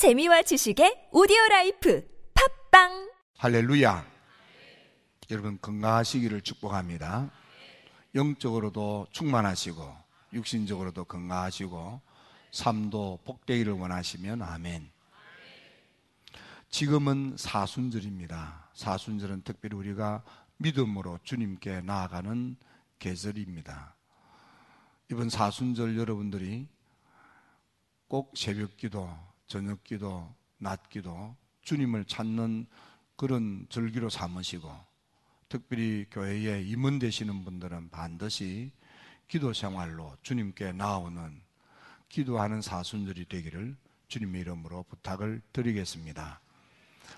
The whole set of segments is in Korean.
재미와 지식의 오디오 라이프 팟빵 할렐루야. 여러분 건강하시기를 축복합니다. 영적으로도 충만하시고 육신적으로도 건강하시고 삶도 복되기를 원하시면 아멘. 지금은 사순절입니다. 사순절은 특별히 우리가 믿음으로 주님께 나아가는 계절입니다. 이번 사순절 여러분들이 꼭 새벽 기도, 저녁 기도, 낮 기도, 주님을 찾는 그런 절기로 삼으시고 특별히 교회에 임원되시는 분들은 반드시 기도 생활로 주님께 나오는 기도하는 사순절이 되기를 주님의 이름으로 부탁을 드리겠습니다.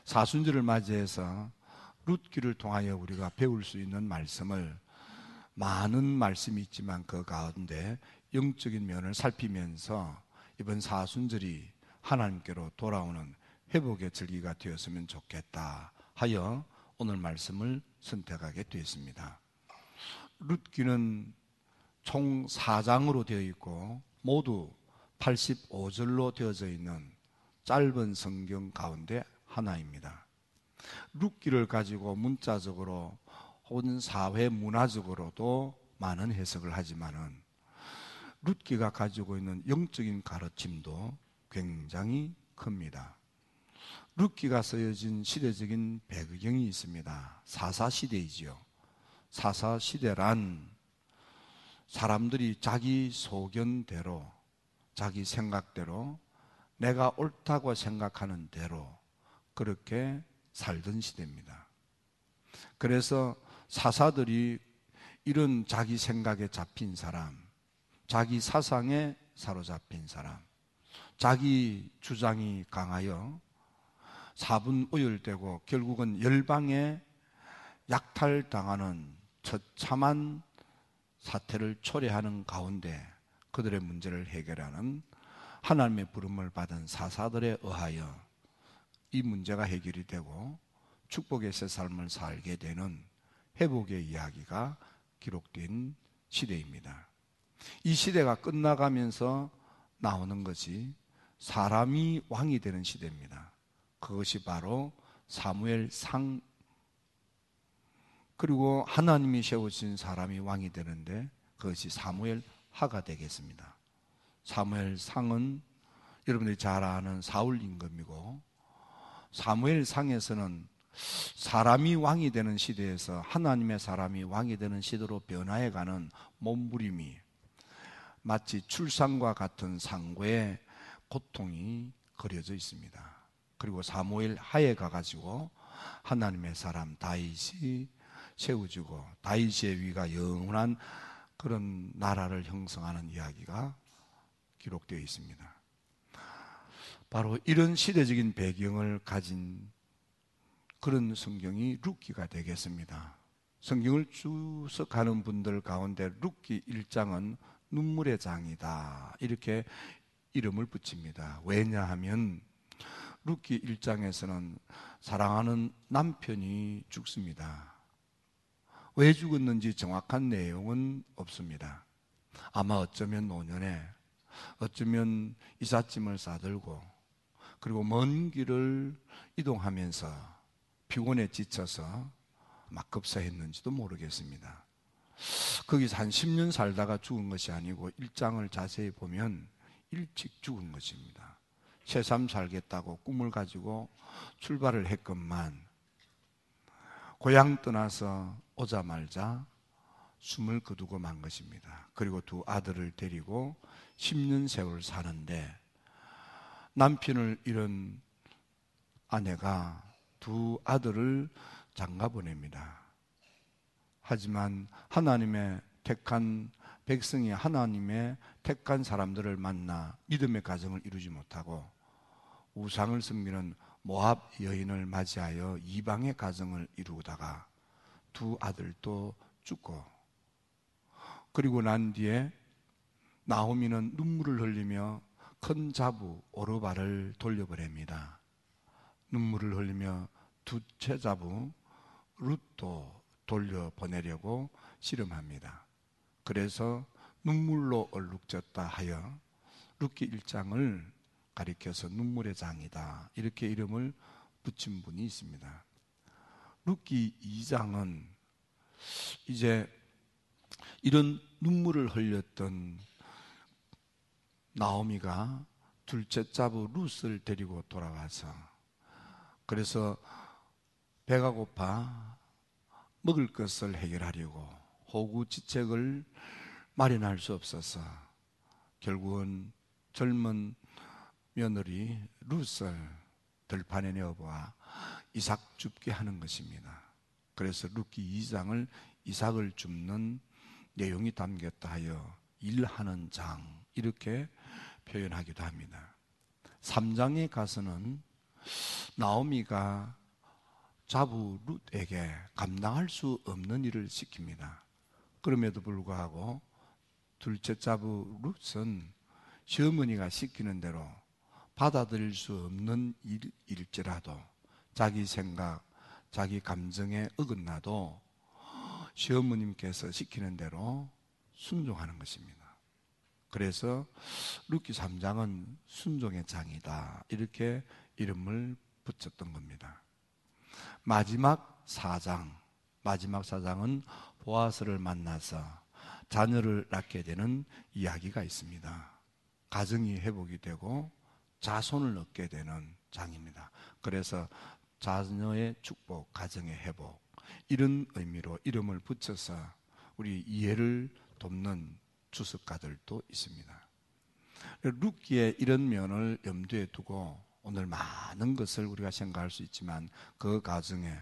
사순절을 맞이해서 룻기를 통하여 우리가 배울 수 있는 말씀을 많은 말씀이 있지만 그 가운데 영적인 면을 살피면서 이번 사순절이 하나님께로 돌아오는 회복의 절기가 되었으면 좋겠다 하여 오늘 말씀을 선택하게 되었습니다. 룻기는 총 4장으로 되어 있고 모두 85절로 되어져 있는 짧은 성경 가운데 하나입니다. 룻기를 가지고 문자적으로 혹은 사회 문화적으로도 많은 해석을 하지만은 룻기가 가지고 있는 영적인 가르침도 굉장히 큽니다. 룻기가 쓰여진 시대적인 배경이 있습니다. 사사시대이지요. 사사시대란 사람들이 자기 소견대로, 자기 생각대로, 내가 옳다고 생각하는 대로 그렇게 살던 시대입니다. 그래서 사사들이 이런 자기 생각에 잡힌 사람, 자기 사상에 사로잡힌 사람, 자기 주장이 강하여 사분 오열되고 결국은 열방에 약탈당하는 처참한 사태를 초래하는 가운데 그들의 문제를 해결하는 하나님의 부름을 받은 사사들에 의하여 이 문제가 해결이 되고 축복의 새 삶을 살게 되는 회복의 이야기가 기록된 시대입니다. 이 시대가 끝나가면서 나오는 것이 사람이 왕이 되는 시대입니다. 그것이 바로 사무엘 상 그리고 하나님이 세우신 사람이 왕이 되는데 그것이 사무엘 하가 되겠습니다. 사무엘 상은 여러분들이 잘 아는 사울 임금이고 사무엘 상에서는 사람이 왕이 되는 시대에서 하나님의 사람이 왕이 되는 시대로 변화해가는 몸부림이 마치 출산과 같은 상고의 고통이 그려져 있습니다. 그리고 사무엘 하에 가가지고 하나님의 사람 다윗이 세워지고 다윗의 위가 영원한 그런 나라를 형성하는 이야기가 기록되어 있습니다. 바로 이런 시대적인 배경을 가진 그런 성경이 룻기가 되겠습니다. 성경을 주석하는 분들 가운데 룻기 1장은 눈물의 장이다. 이렇게 이름을 붙입니다. 왜냐하면 룻기 1장에서는 사랑하는 남편이 죽습니다. 왜 죽었는지 정확한 내용은 없습니다. 아마 어쩌면 노년에 어쩌면 이삿짐을 싸들고 그리고 먼 길을 이동하면서 피곤에 지쳐서 막 급사했는지도 모르겠습니다. 거기서 한 10년 살다가 죽은 것이 아니고 일장을 자세히 보면 일찍 죽은 것입니다. 새삼 살겠다고 꿈을 가지고 출발을 했건만 고향 떠나서 오자말자 숨을 거두고 만 것입니다. 그리고 두 아들을 데리고 10년 세월 사는데 남편을 잃은 아내가 두 아들을 장가 보냅니다. 하지만 하나님의 택한 백성이 하나님의 택한 사람들을 만나 믿음의 가정을 이루지 못하고 우상을 섬기는 모압 여인을 맞이하여 이방의 가정을 이루다가 두 아들도 죽고 그리고 난 뒤에 나오미는 눈물을 흘리며 큰 자부 오르바를 돌려보냅니다. 눈물을 흘리며 두째 자부 룻도 돌려보내려고 씨름합니다. 그래서 눈물로 얼룩졌다 하여 룻기 1장을 가리켜서 눈물의 장이다. 이렇게 이름을 붙인 분이 있습니다. 룻기 2장은 이제 이런 눈물을 흘렸던 나오미가 둘째 자부 룻을 데리고 돌아가서 그래서 배가 고파 먹을 것을 해결하려고 호구지책을 마련할 수 없어서 결국은 젊은 며느리 룻을 들판에 내어보내 이삭 줍게 하는 것입니다. 그래서 룻기 2장을 이삭을 줍는 내용이 담겼다 하여 일하는 장 이렇게 표현하기도 합니다. 3장에 가서는 나오미가 자부 룻에게 감당할 수 없는 일을 시킵니다. 그럼에도 불구하고 둘째 자부 룻은 시어머니가 시키는 대로 받아들일 수 없는 일일지라도 자기 생각, 자기 감정에 어긋나도 시어머님께서 시키는 대로 순종하는 것입니다. 그래서 룻기 3장은 순종의 장이다. 이렇게 이름을 붙였던 겁니다. 마지막 4장, 마지막 4장은 보아스를 만나서 자녀를 낳게 되는 이야기가 있습니다. 가정이 회복이 되고 자손을 얻게 되는 장입니다. 그래서 자녀의 축복, 가정의 회복 이런 의미로 이름을 붙여서 우리 이해를 돕는 주석가들도 있습니다. 루키의 이런 면을 염두에 두고 오늘 많은 것을 우리가 생각할 수 있지만 그 가정에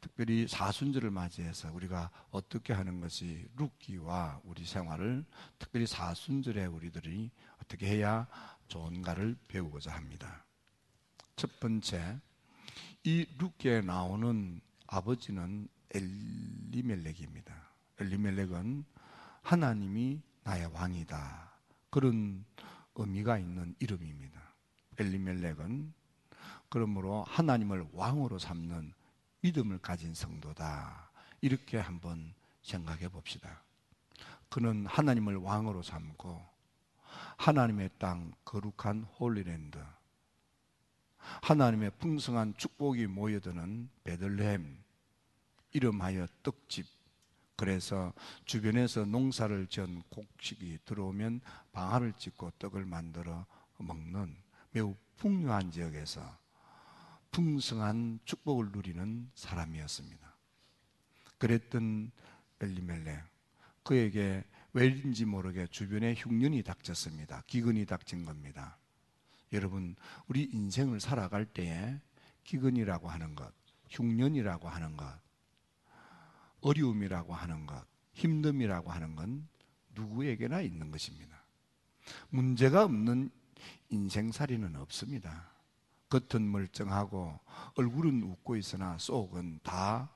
특별히 사순절을 맞이해서 우리가 어떻게 하는 것이 루키와 우리 생활을 특별히 사순절에 우리들이 어떻게 해야 좋은가를 배우고자 합니다. 첫 번째, 이 루키에 나오는 아버지는 엘리멜렉입니다. 엘리멜렉은 하나님이 나의 왕이다. 그런 의미가 있는 이름입니다. 엘리멜렉은 그러므로 하나님을 왕으로 삼는 믿음을 가진 성도다. 이렇게 한번 생각해 봅시다. 그는 하나님을 왕으로 삼고 하나님의 땅 거룩한 Holy Land 하나님의 풍성한 축복이 모여드는 베들레헴 이름하여 떡집 그래서 주변에서 농사를 지은 곡식이 들어오면 방아를 찍고 떡을 만들어 먹는 매우 풍요한 지역에서 풍성한 축복을 누리는 사람이었습니다. 그랬던 엘리멜렉 그에게 왜인지 모르게 주변에 흉년이 닥쳤습니다. 기근이 닥친 겁니다. 여러분, 우리 인생을 살아갈 때에 기근이라고 하는 것, 흉년이라고 하는 것, 어려움이라고 하는 것, 힘듦이라고 하는 건 누구에게나 있는 것입니다. 문제가 없는 인생살이는 없습니다. 겉은 멀쩡하고 얼굴은 웃고 있으나 속은 다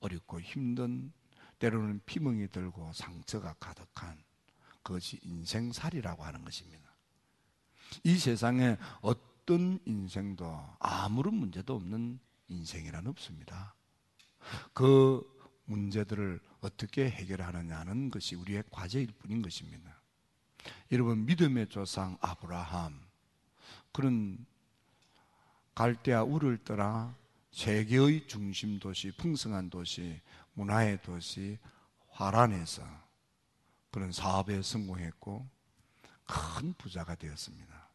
어렵고 힘든 때로는 피멍이 들고 상처가 가득한 그것이 인생살이라고 하는 것입니다. 이 세상에 어떤 인생도 아무런 문제도 없는 인생이란 없습니다. 그 문제들을 어떻게 해결하느냐는 것이 우리의 과제일 뿐인 것입니다. 여러분 믿음의 조상 아브라함 그런 갈대아 우를 떠나 세계의 중심 도시, 풍성한 도시, 문화의 도시 화란에서 그런 사업에 성공했고 큰 부자가 되었습니다.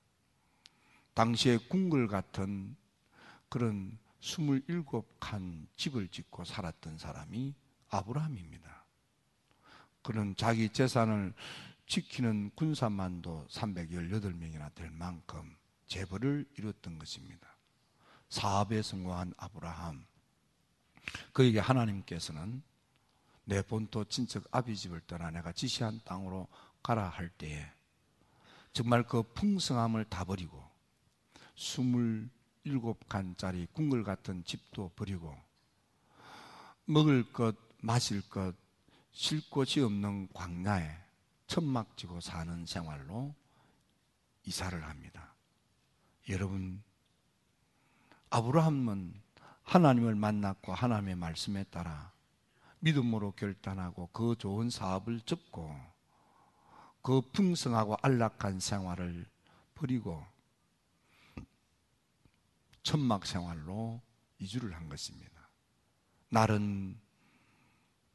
당시에 궁궐 같은 그런 27칸 집을 짓고 살았던 사람이 아브라함입니다. 그는 자기 재산을 지키는 군사만도 318명이나 될 만큼 재벌을 이뤘던 것입니다. 사업에 성공한 아브라함. 그에게 하나님께서는 내 본토 친척 아비 집을 떠나 내가 지시한 땅으로 가라 할 때에 정말 그 풍성함을 다 버리고 27칸짜리 궁궐 같은 집도 버리고 먹을 것, 마실 것, 쉴 곳이 없는 광야에 천막 지고 사는 생활로 이사를 합니다. 여러분, 아브라함은 하나님을 만났고 하나님의 말씀에 따라 믿음으로 결단하고 그 좋은 사업을 접고 그 풍성하고 안락한 생활을 버리고 천막 생활로 이주를 한 것입니다. 날은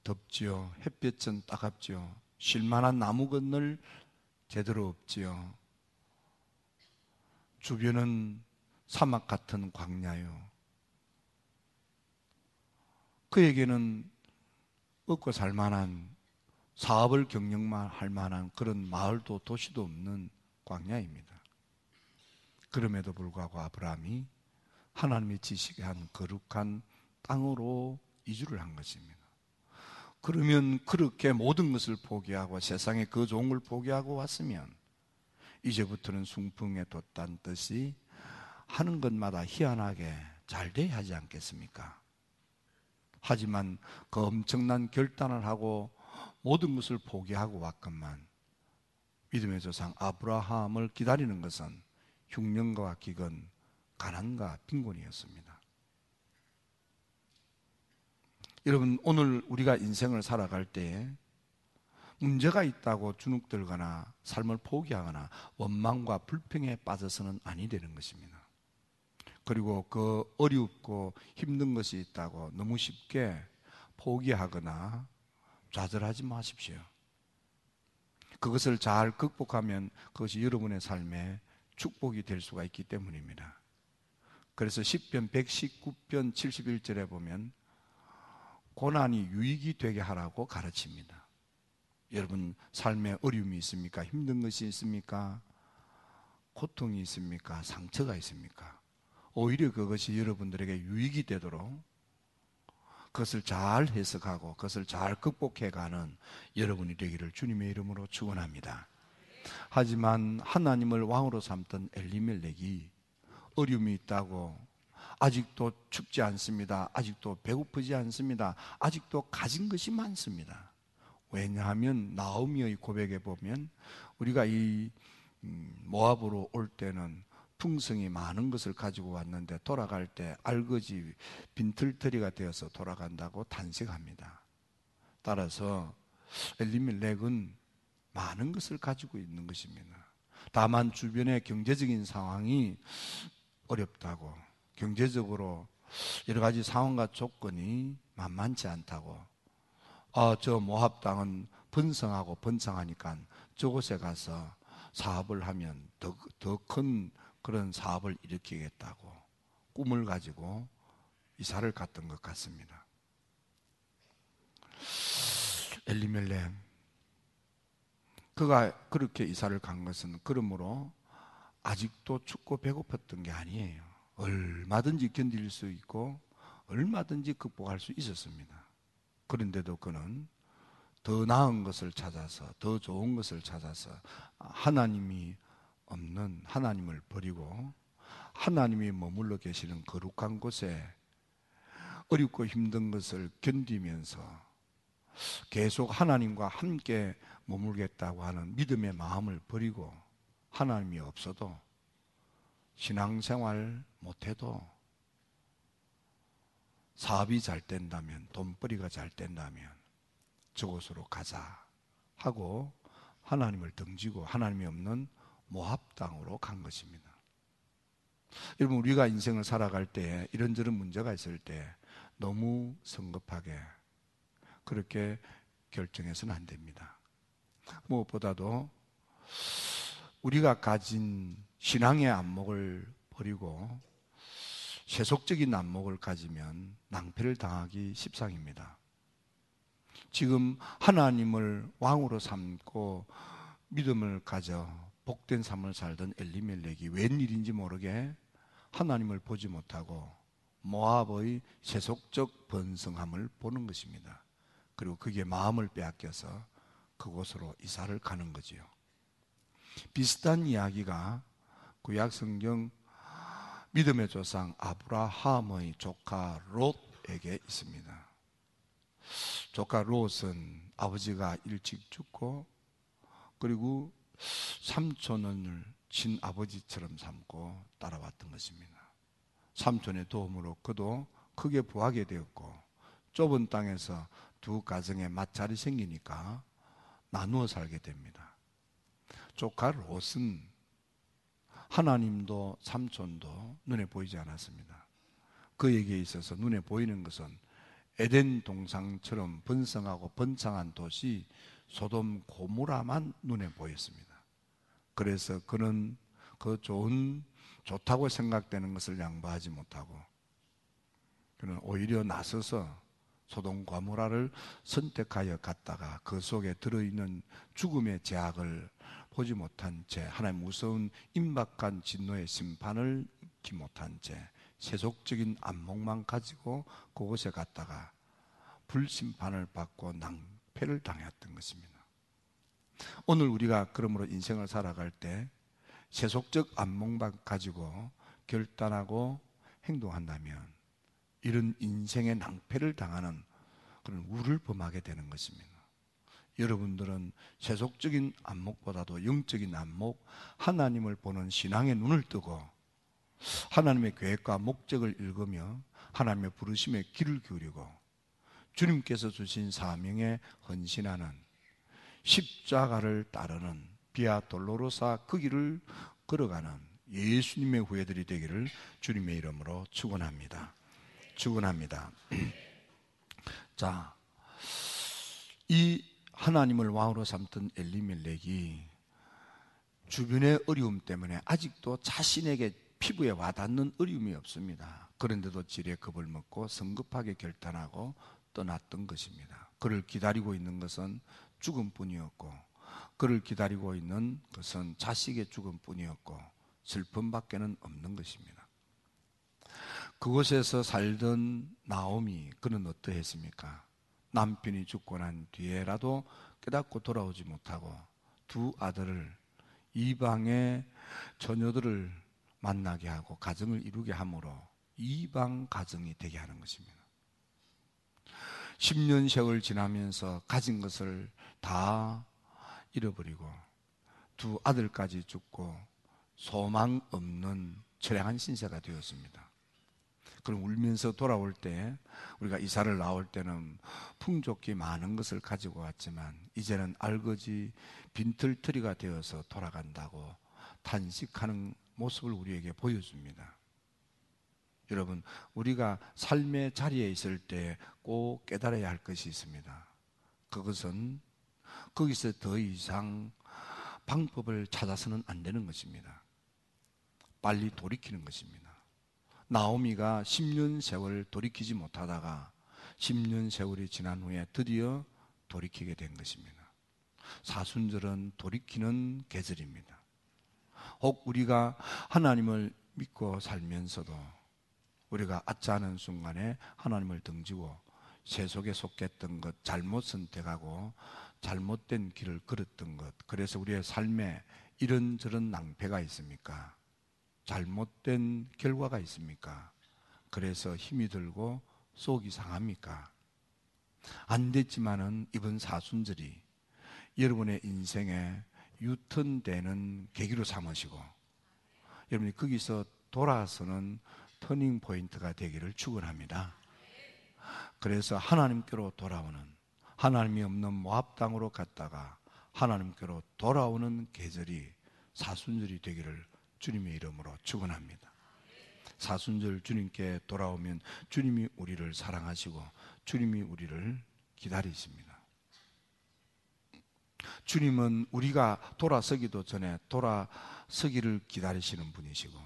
덥지요. 햇볕은 따갑지요. 쉴만한 나무 건널 제대로 없지요. 주변은 사막 같은 광야요. 그에게는 먹고 살 만한 사업을 경영만 할 만한 그런 마을도 도시도 없는 광야입니다. 그럼에도 불구하고 아브라함이 하나님의 지식에 한 거룩한 땅으로 이주를 한 것입니다. 그러면 그렇게 모든 것을 포기하고 세상에 그걸 포기하고 왔으면 이제부터는 순풍에 돛단 뜻이 하는 것마다 희한하게 잘 돼야 하지 않겠습니까? 하지만 그 엄청난 결단을 하고 모든 것을 포기하고 왔건만 믿음의 조상 아브라함을 기다리는 것은 흉년과 기근, 가난과 빈곤이었습니다. 여러분 오늘 우리가 인생을 살아갈 때 문제가 있다고 주눅들거나 삶을 포기하거나 원망과 불평에 빠져서는 아니 되는 것입니다. 그리고 그 어렵고 힘든 것이 있다고 너무 쉽게 포기하거나 좌절하지 마십시오. 그것을 잘 극복하면 그것이 여러분의 삶에 축복이 될 수가 있기 때문입니다. 그래서 10편 119편 71절에 보면 고난이 유익이 되게 하라고 가르칩니다. 여러분 삶에 어려움이 있습니까? 힘든 것이 있습니까? 고통이 있습니까? 상처가 있습니까? 오히려 그것이 여러분들에게 유익이 되도록 그것을 잘 해석하고 그것을 잘 극복해가는 여러분이 되기를 주님의 이름으로 축원합니다. 하지만 하나님을 왕으로 삼던 엘리멜렉이 어려움이 있다고 아직도 춥지 않습니다. 아직도 배고프지 않습니다. 아직도 가진 것이 많습니다. 왜냐하면 나오미의 고백에 보면 우리가 이 음, 모압으로 올 때는 풍성이 많은 것을 가지고 왔는데 돌아갈 때 알거지 빈털터리가 되어서 돌아간다고 탄식합니다. 따라서 엘리멜렉은 많은 것을 가지고 있는 것입니다. 다만 주변의 경제적인 상황이 어렵다고 경제적으로 여러 가지 상황과 조건이 만만치 않다고 아, 저 모합당은 번성하고 번창하니까 저곳에 가서 사업을 하면 더큰 그런 사업을 일으키겠다고 꿈을 가지고 이사를 갔던 것 같습니다. 엘리멜렉 그가 그렇게 이사를 간 것은 그러므로 아직도 춥고 배고팠던 게 아니에요. 얼마든지 견딜 수 있고 얼마든지 극복할 수 있었습니다. 그런데도 그는 더 나은 것을 찾아서 더 좋은 것을 찾아서 하나님이 없는 하나님을 버리고 하나님이 머물러 계시는 거룩한 곳에 어렵고 힘든 것을 견디면서 계속 하나님과 함께 머물겠다고 하는 믿음의 마음을 버리고 하나님이 없어도 신앙생활 못해도 사업이 잘 된다면 돈벌이가 잘 된다면 저곳으로 가자 하고 하나님을 등지고 하나님이 없는 모압 땅으로 간 것입니다. 여러분 우리가 인생을 살아갈 때 이런저런 문제가 있을 때 너무 성급하게 그렇게 결정해서는 안 됩니다. 무엇보다도 우리가 가진 신앙의 안목을 버리고 세속적인 안목을 가지면 낭패를 당하기 십상입니다. 지금 하나님을 왕으로 삼고 믿음을 가져 복된 삶을 살던 엘리멜렉이 웬일인지 모르게 하나님을 보지 못하고 모압의 세속적 번성함을 보는 것입니다. 그리고 그게 마음을 빼앗겨서 그곳으로 이사를 가는 거지요. 비슷한 이야기가 구약 성경 믿음의 조상 아브라함의 조카 롯에게 있습니다. 조카 롯은 아버지가 일찍 죽고 그리고 삼촌을 친 아버지처럼 삼고 따라왔던 것입니다. 삼촌의 도움으로 그도 크게 부하게 되었고 좁은 땅에서 두 가정에 마찰이 생기니까 나누어 살게 됩니다. 조카 롯은 하나님도 삼촌도 눈에 보이지 않았습니다. 그에게 있어서 눈에 보이는 것은 에덴 동상처럼 번성하고 번창한 도시 소돔 고무라만 눈에 보였습니다. 그래서 그는 그 좋은 좋다고 생각되는 것을 양보하지 못하고 그는 오히려 나서서 소돔 과무라를 선택하여 갔다가 그 속에 들어있는 죽음의 제약을 보지 못한 채 하나님 무서운 임박한 진노의 심판을 잊지 못한 채 세속적인 안목만 가지고 그곳에 갔다가 불심판을 받고 낭패를 당했던 것입니다. 오늘 우리가 그러므로 인생을 살아갈 때 세속적 안목만 가지고 결단하고 행동한다면 이런 인생의 낭패를 당하는 그런 우를 범하게 되는 것입니다. 여러분들은 세속적인 안목보다도 영적인 안목, 하나님을 보는 신앙의 눈을 뜨고 하나님의 계획과 목적을 읽으며 하나님의 부르심에 귀를 기울이고 주님께서 주신 사명에 헌신하는 십자가를 따르는 비아 돌로로사 그 길을 걸어가는 예수님의 후예들이 되기를 주님의 이름으로 축원합니다. 축원합니다. 자, 이 하나님을 왕으로 삼던 엘리멜렉이 주변의 어려움 때문에 아직도 자신에게 피부에 와닿는 어려움이 없습니다. 그런데도 지레 겁을 먹고 성급하게 결단하고 떠났던 것입니다. 그를 기다리고 있는 것은 죽음뿐이었고 그를 기다리고 있는 것은 자식의 죽음뿐이었고 슬픔밖에는 없는 것입니다. 그곳에서 살던 나옴이 그는 어떠했습니까? 남편이 죽고 난 뒤에라도 깨닫고 돌아오지 못하고 두 아들을 이방의 처녀들을 만나게 하고 가정을 이루게 함으로 이방 가정이 되게 하는 것입니다. 10년 세월 지나면서 가진 것을 다 잃어버리고 두 아들까지 죽고 소망 없는 처량한 신세가 되었습니다. 그럼 울면서 돌아올 때 우리가 이사를 나올 때는 풍족히 많은 것을 가지고 왔지만 이제는 알거지 빈털터리가 되어서 돌아간다고 탄식하는 모습을 우리에게 보여줍니다. 여러분, 우리가 삶의 자리에 있을 때 꼭 깨달아야 할 것이 있습니다. 그것은 거기서 더 이상 방법을 찾아서는 안 되는 것입니다. 빨리 돌이키는 것입니다. 나오미가 10년 세월 돌이키지 못하다가 10년 세월이 지난 후에 드디어 돌이키게 된 것입니다. 사순절은 돌이키는 계절입니다. 혹 우리가 하나님을 믿고 살면서도 우리가 아짜하는 순간에 하나님을 등지고 세속에 속했던 것, 잘못 선택하고 잘못된 길을 걸었던 것, 그래서 우리의 삶에 이런저런 낭패가 있습니까? 잘못된 결과가 있습니까? 그래서 힘이 들고 속이 상합니까? 안 됐지만은 이번 사순절이 여러분의 인생에 유턴되는 계기로 삼으시고 여러분이 거기서 돌아서는 터닝 포인트가 되기를 축원합니다. 그래서 하나님께로 돌아오는 하나님이 없는 모압 땅으로 갔다가 하나님께로 돌아오는 계절이 사순절이 되기를 주님의 이름으로 축원합니다. 사순절 주님께 돌아오면 주님이 우리를 사랑하시고 주님이 우리를 기다리십니다. 주님은 우리가 돌아서기도 전에 돌아서기를 기다리시는 분이시고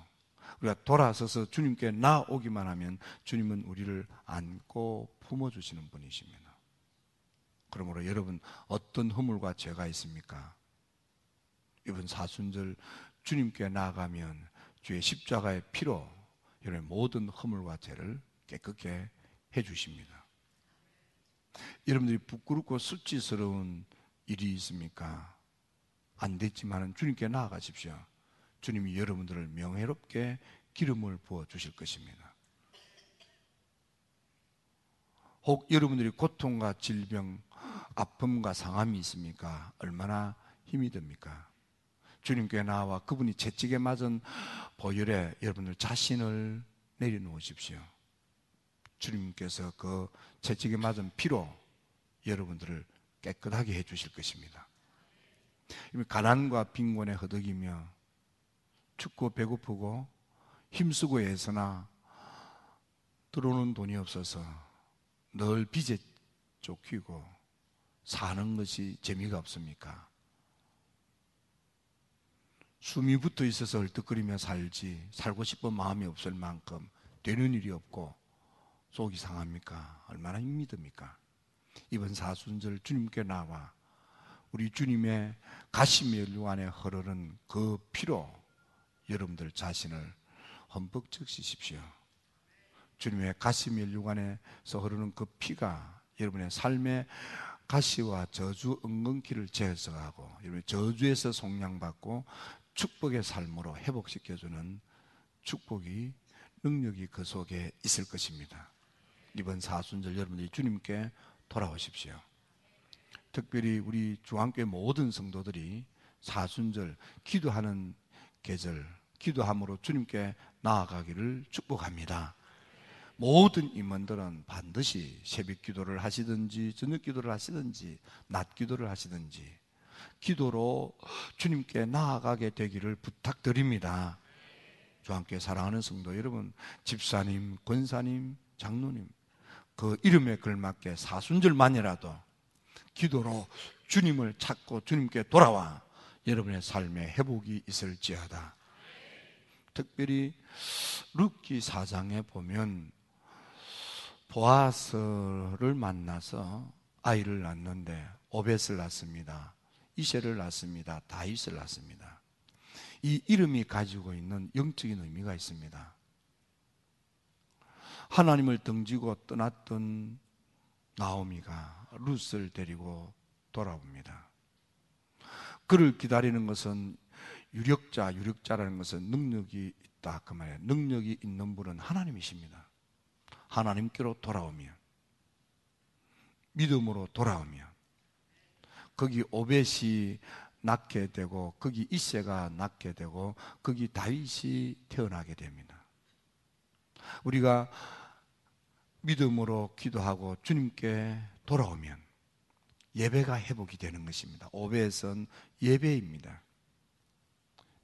우리가 돌아서서 주님께 나오기만 하면 주님은 우리를 안고 품어주시는 분이십니다. 그러므로 여러분 어떤 허물과 죄가 있습니까? 이번 사순절 주님께 나아가면 주의 십자가의 피로 여러분 모든 허물과 죄를 깨끗게 해 주십니다. 여러분들이 부끄럽고 수치스러운 일이 있습니까? 안 됐지만 주님께 나아가십시오. 주님이 여러분들을 명예롭게 기름을 부어 주실 것입니다. 혹 여러분들이 고통과 질병, 아픔과 상함이 있습니까? 얼마나 힘이 듭니까? 주님께 나와 그분이 채찍에 맞은 보혈에 여러분들 자신을 내려놓으십시오. 주님께서 그 채찍에 맞은 피로 여러분들을 깨끗하게 해주실 것입니다. 가난과 빈곤에 허덕이며 춥고 배고프고 힘쓰고 애서나 들어오는 돈이 없어서 늘 빚에 쫓기고 사는 것이 재미가 없습니까? 숨이 붙어 있어서 얼떡거리며 살지 살고 싶은 마음이 없을 만큼 되는 일이 없고 속이 상합니까? 얼마나 힘듭니까? 이번 사순절 주님께 나와 우리 주님의 가시의 류 안에 흐르는 그 피로 여러분들 자신을 흠뻑 적시십시오. 주님의 가시의 류관에서 흐르는 그 피가 여러분의 삶의 가시와 저주 은근키를 제거하고 여러분의 저주에서 속량받고 축복의 삶으로 회복시켜주는 축복이 능력이 그 속에 있을 것입니다. 이번 사순절 여러분들이 주님께 돌아오십시오. 특별히 우리 중앙교회 모든 성도들이 사순절 기도하는 계절, 기도함으로 주님께 나아가기를 축복합니다. 모든 임원들은 반드시 새벽 기도를 하시든지 저녁 기도를 하시든지 낮 기도를 하시든지 기도로 주님께 나아가게 되기를 부탁드립니다. 주함께 사랑하는 성도 여러분, 집사님, 권사님, 장로님, 그 이름에 걸맞게 사순절만이라도 기도로 주님을 찾고 주님께 돌아와 여러분의 삶에 회복이 있을지어다. 특별히 룻기 사장에 보면 보아스를 만나서 아이를 낳는데 오벳을 낳습니다. 이세를 낳습니다. 다윗을 낳습니다. 이 이름이 가지고 있는 영적인 의미가 있습니다. 하나님을 등지고 떠났던 나오미가 룻을 데리고 돌아옵니다. 그를 기다리는 것은 유력자, 유력자라는 것은 능력이 있다. 그 말이에요. 능력이 있는 분은 하나님이십니다. 하나님께로 돌아오면, 믿음으로 돌아오면, 거기 오벳이 낳게 되고, 거기 이세가 낳게 되고, 거기 다윗이 태어나게 됩니다. 우리가 믿음으로 기도하고 주님께 돌아오면 예배가 회복이 되는 것입니다. 오벳은 예배입니다.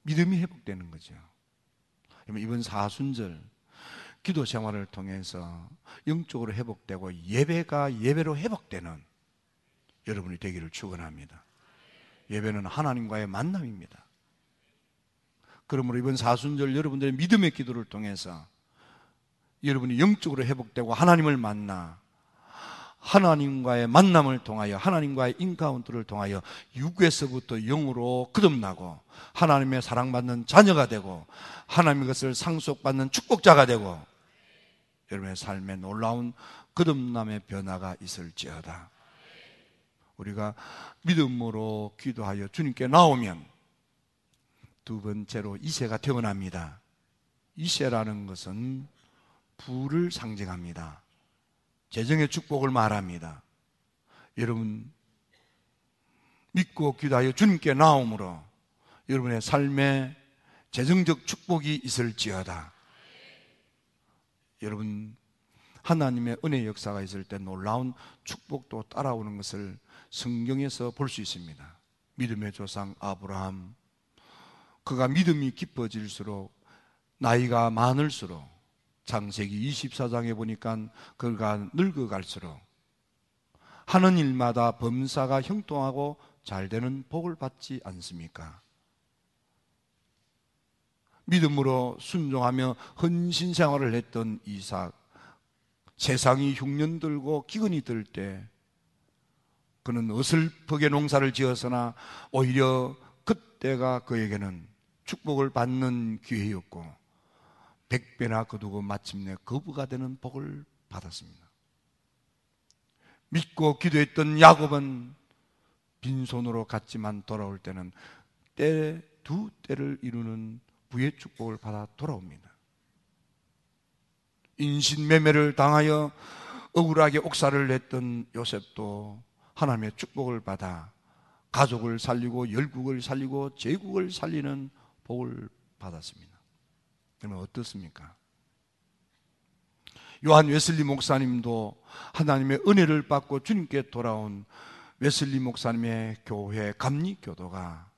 믿음이 회복되는 거죠. 이번 사순절 기도 생활을 통해서 영적으로 회복되고 예배가 예배로 회복되는 여러분이 되기를 축원합니다. 예배는 하나님과의 만남입니다. 그러므로 이번 사순절 여러분들의 믿음의 기도를 통해서 여러분이 영적으로 회복되고 하나님을 만나 하나님과의 만남을 통하여 하나님과의 인카운트를 통하여 육에서부터 영으로 거듭나고 하나님의 사랑받는 자녀가 되고 하나님의 것을 상속받는 축복자가 되고 여러분의 삶에 놀라운 거듭남의 변화가 있을지어다. 우리가 믿음으로 기도하여 주님께 나오면 두 번째로 이세가 태어납니다. 이세라는 것은 불을 상징합니다. 재정의 축복을 말합니다. 여러분, 믿고 기도하여 주님께 나옴으로 여러분의 삶에 재정적 축복이 있을지어다. 여러분, 하나님의 은혜 역사가 있을 때 놀라운 축복도 따라오는 것을 성경에서 볼 수 있습니다. 믿음의 조상 아브라함, 그가 믿음이 깊어질수록 나이가 많을수록 창세기 24장에 보니까 그가 늙어갈수록 하는 일마다 범사가 형통하고 잘 되는 복을 받지 않습니까? 믿음으로 순종하며 헌신 생활을 했던 이삭 세상이 흉년 들고 기근이 들 때 그는 어슬프게 농사를 지었으나 오히려 그때가 그에게는 축복을 받는 기회였고 백배나 거두고 마침내 거부가 되는 복을 받았습니다. 믿고 기도했던 야곱은 빈손으로 갔지만 돌아올 때는 때 두 때를 이루는 부의 축복을 받아 돌아옵니다. 인신매매를 당하여 억울하게 옥사를 냈던 요셉도 하나님의 축복을 받아 가족을 살리고 열국을 살리고 제국을 살리는 복을 받았습니다. 그러면 어떻습니까? 요한 웨슬리 목사님도 하나님의 은혜를 받고 주님께 돌아온 웨슬리 목사님의 교회 감리교도가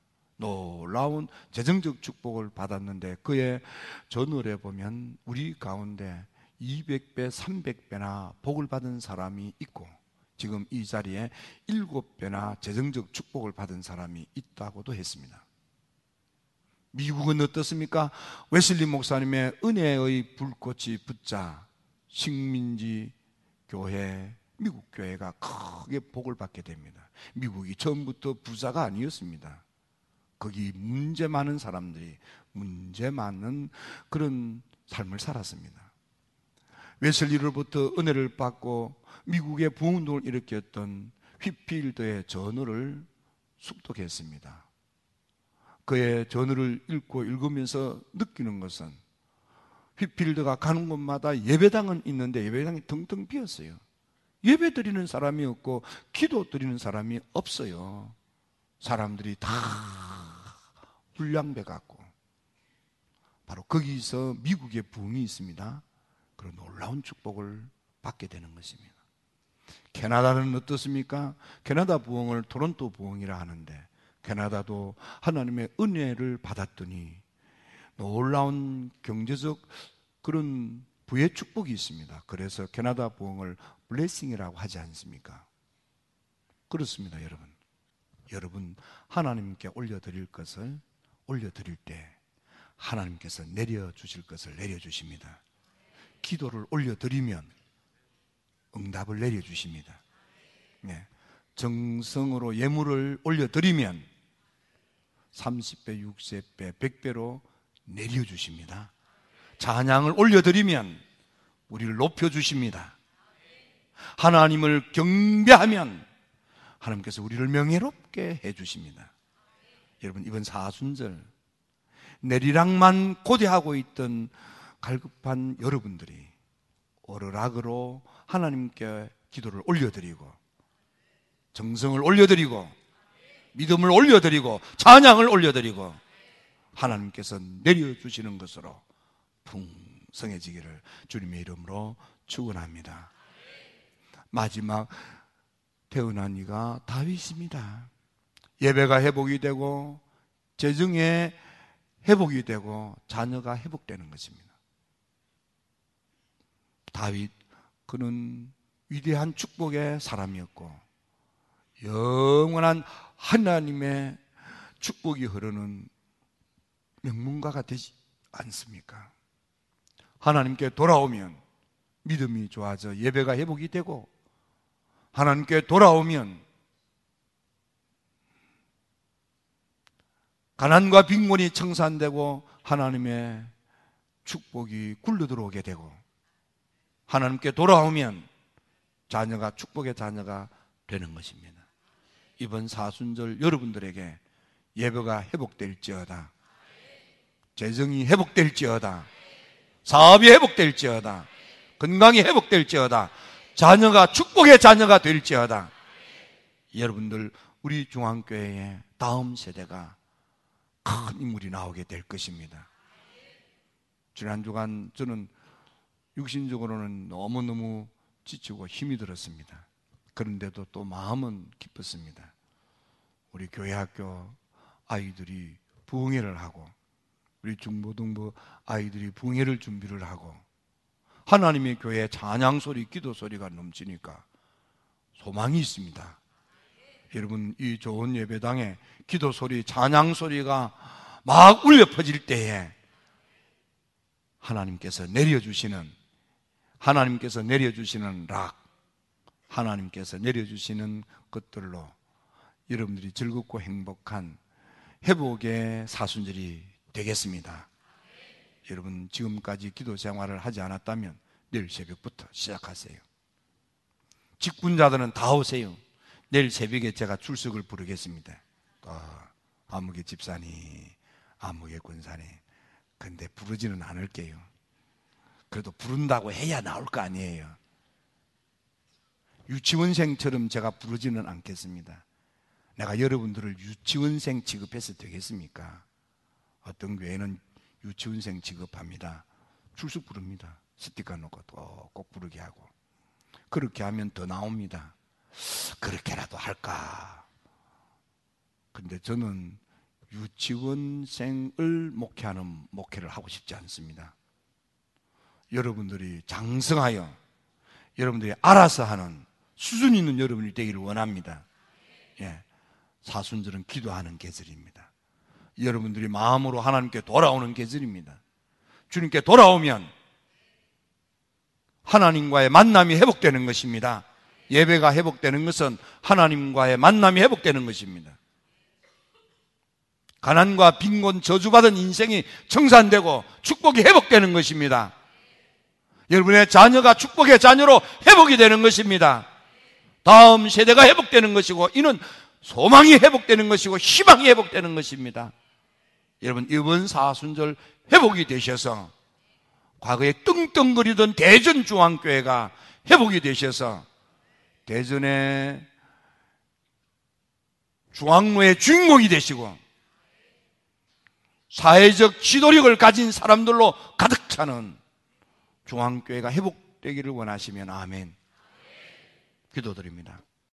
놀라운 재정적 축복을 받았는데 그의 전월에 보면 우리 가운데 200배, 300배나 복을 받은 사람이 있고 지금 이 자리에 7배나 재정적 축복을 받은 사람이 있다고도 했습니다. 미국은 어떻습니까? 웨슬리 목사님의 은혜의 불꽃이 붙자 식민지 교회, 미국 교회가 크게 복을 받게 됩니다. 미국이 처음부터 부자가 아니었습니다. 거기 문제 많은 사람들이 문제 많은 그런 삶을 살았습니다. 웨슬리로부터 은혜를 받고 미국의 부흥운동을 일으켰던 휘필드의 전어를 숙독했습니다. 그의 전어를 읽고 읽으면서 느끼는 것은 휘필드가 가는 곳마다 예배당은 있는데 예배당이 텅텅 비었어요. 예배 드리는 사람이 없고 기도 드리는 사람이 없어요. 사람들이 다 불량배 같고 바로 거기서 미국의 부흥이 있습니다. 그런 놀라운 축복을 받게 되는 것입니다. 캐나다는 어떻습니까? 캐나다 부흥을 토론토 부흥이라 하는데 캐나다도 하나님의 은혜를 받았더니 놀라운 경제적 그런 부의 축복이 있습니다. 그래서 캐나다 부흥을 블레싱이라고 하지 않습니까? 그렇습니다, 여러분. 여러분 하나님께 올려드릴 것을 올려드릴 때 하나님께서 내려주실 것을 내려주십니다. 기도를 올려드리면 응답을 내려주십니다. 네. 정성으로 예물을 올려드리면 30배, 60배, 100배로 내려주십니다. 찬양을 올려드리면 우리를 높여주십니다. 하나님을 경배하면 하나님께서 우리를 명예롭게 해주십니다. 여러분, 이번 사순절 내리락만 고대하고 있던 갈급한 여러분들이 오르락으로 하나님께 기도를 올려드리고 정성을 올려드리고 믿음을 올려드리고 찬양을 올려드리고 하나님께서 내려주시는 것으로 풍성해지기를 주님의 이름으로 축원합니다. 마지막 태어난 이가 다윗입니다. 예배가 회복이 되고 재정의 회복이 되고 자녀가 회복되는 것입니다. 다윗 그는 위대한 축복의 사람이었고 영원한 하나님의 축복이 흐르는 명문가가 되지 않습니까? 하나님께 돌아오면 믿음이 좋아져 예배가 회복이 되고 하나님께 돌아오면 가난과 빈곤이 청산되고 하나님의 축복이 굴러 들어오게 되고 하나님께 돌아오면 자녀가 축복의 자녀가 되는 것입니다. 이번 사순절 여러분들에게 예배가 회복될지어다. 재정이 회복될지어다. 사업이 회복될지어다. 건강이 회복될지어다. 자녀가 축복의 자녀가 될지어다. 여러분들 우리 중앙교회의 다음 세대가 큰 인물이 나오게 될 것입니다. 지난 주간 저는 육신적으로는 너무너무 지치고 힘이 들었습니다. 그런데도 또 마음은 기뻤습니다. 우리 교회 학교 아이들이 부흥회를 하고 우리 중고등부 아이들이 부흥회를 준비를 하고 하나님의 교회 찬양 소리, 기도 소리가 넘치니까 소망이 있습니다. 여러분 이 좋은 예배당에 기도 소리, 찬양 소리가 막 울려 퍼질 때에 하나님께서 내려주시는 하나님께서 내려주시는 락, 하나님께서 내려주시는 것들로 여러분들이 즐겁고 행복한 회복의 사순절이 되겠습니다. 여러분 지금까지 기도 생활을 하지 않았다면 내일 새벽부터 시작하세요. 직분자들은 다 오세요. 내일 새벽에 제가 출석을 부르겠습니다. 어, 아무개 집사님, 아무개 군사님. 근데 부르지는 않을게요. 그래도 부른다고 해야 나올 거 아니에요. 유치원생처럼 제가 부르지는 않겠습니다. 내가 여러분들을 유치원생 취급해서 되겠습니까? 어떤 교회는 유치원생 취급합니다. 출석 부릅니다. 스티커 놓고 꼭 부르게 하고. 그렇게 하면 더 나옵니다. 그렇게라도 할까. 근데 저는 유치원생을 목회하는 목회를 하고 싶지 않습니다. 여러분들이 장성하여 여러분들이 알아서 하는 수준 있는 여러분이 되기를 원합니다. 예. 사순절은 기도하는 계절입니다. 여러분들이 마음으로 하나님께 돌아오는 계절입니다. 주님께 돌아오면 하나님과의 만남이 회복되는 것입니다. 예배가 회복되는 것은 하나님과의 만남이 회복되는 것입니다. 가난과 빈곤 저주받은 인생이 청산되고 축복이 회복되는 것입니다. 여러분의 자녀가 축복의 자녀로 회복이 되는 것입니다. 다음 세대가 회복되는 것이고 이는 소망이 회복되는 것이고 희망이 회복되는 것입니다. 여러분 이번 사순절 회복이 되셔서 과거에 떵떵거리던 대전중앙교회가 회복이 되셔서 대전의 중앙로의 주인공이 되시고 사회적 지도력을 가진 사람들로 가득 차는 중앙교회가 회복되기를 원하시면 아멘. 기도드립니다.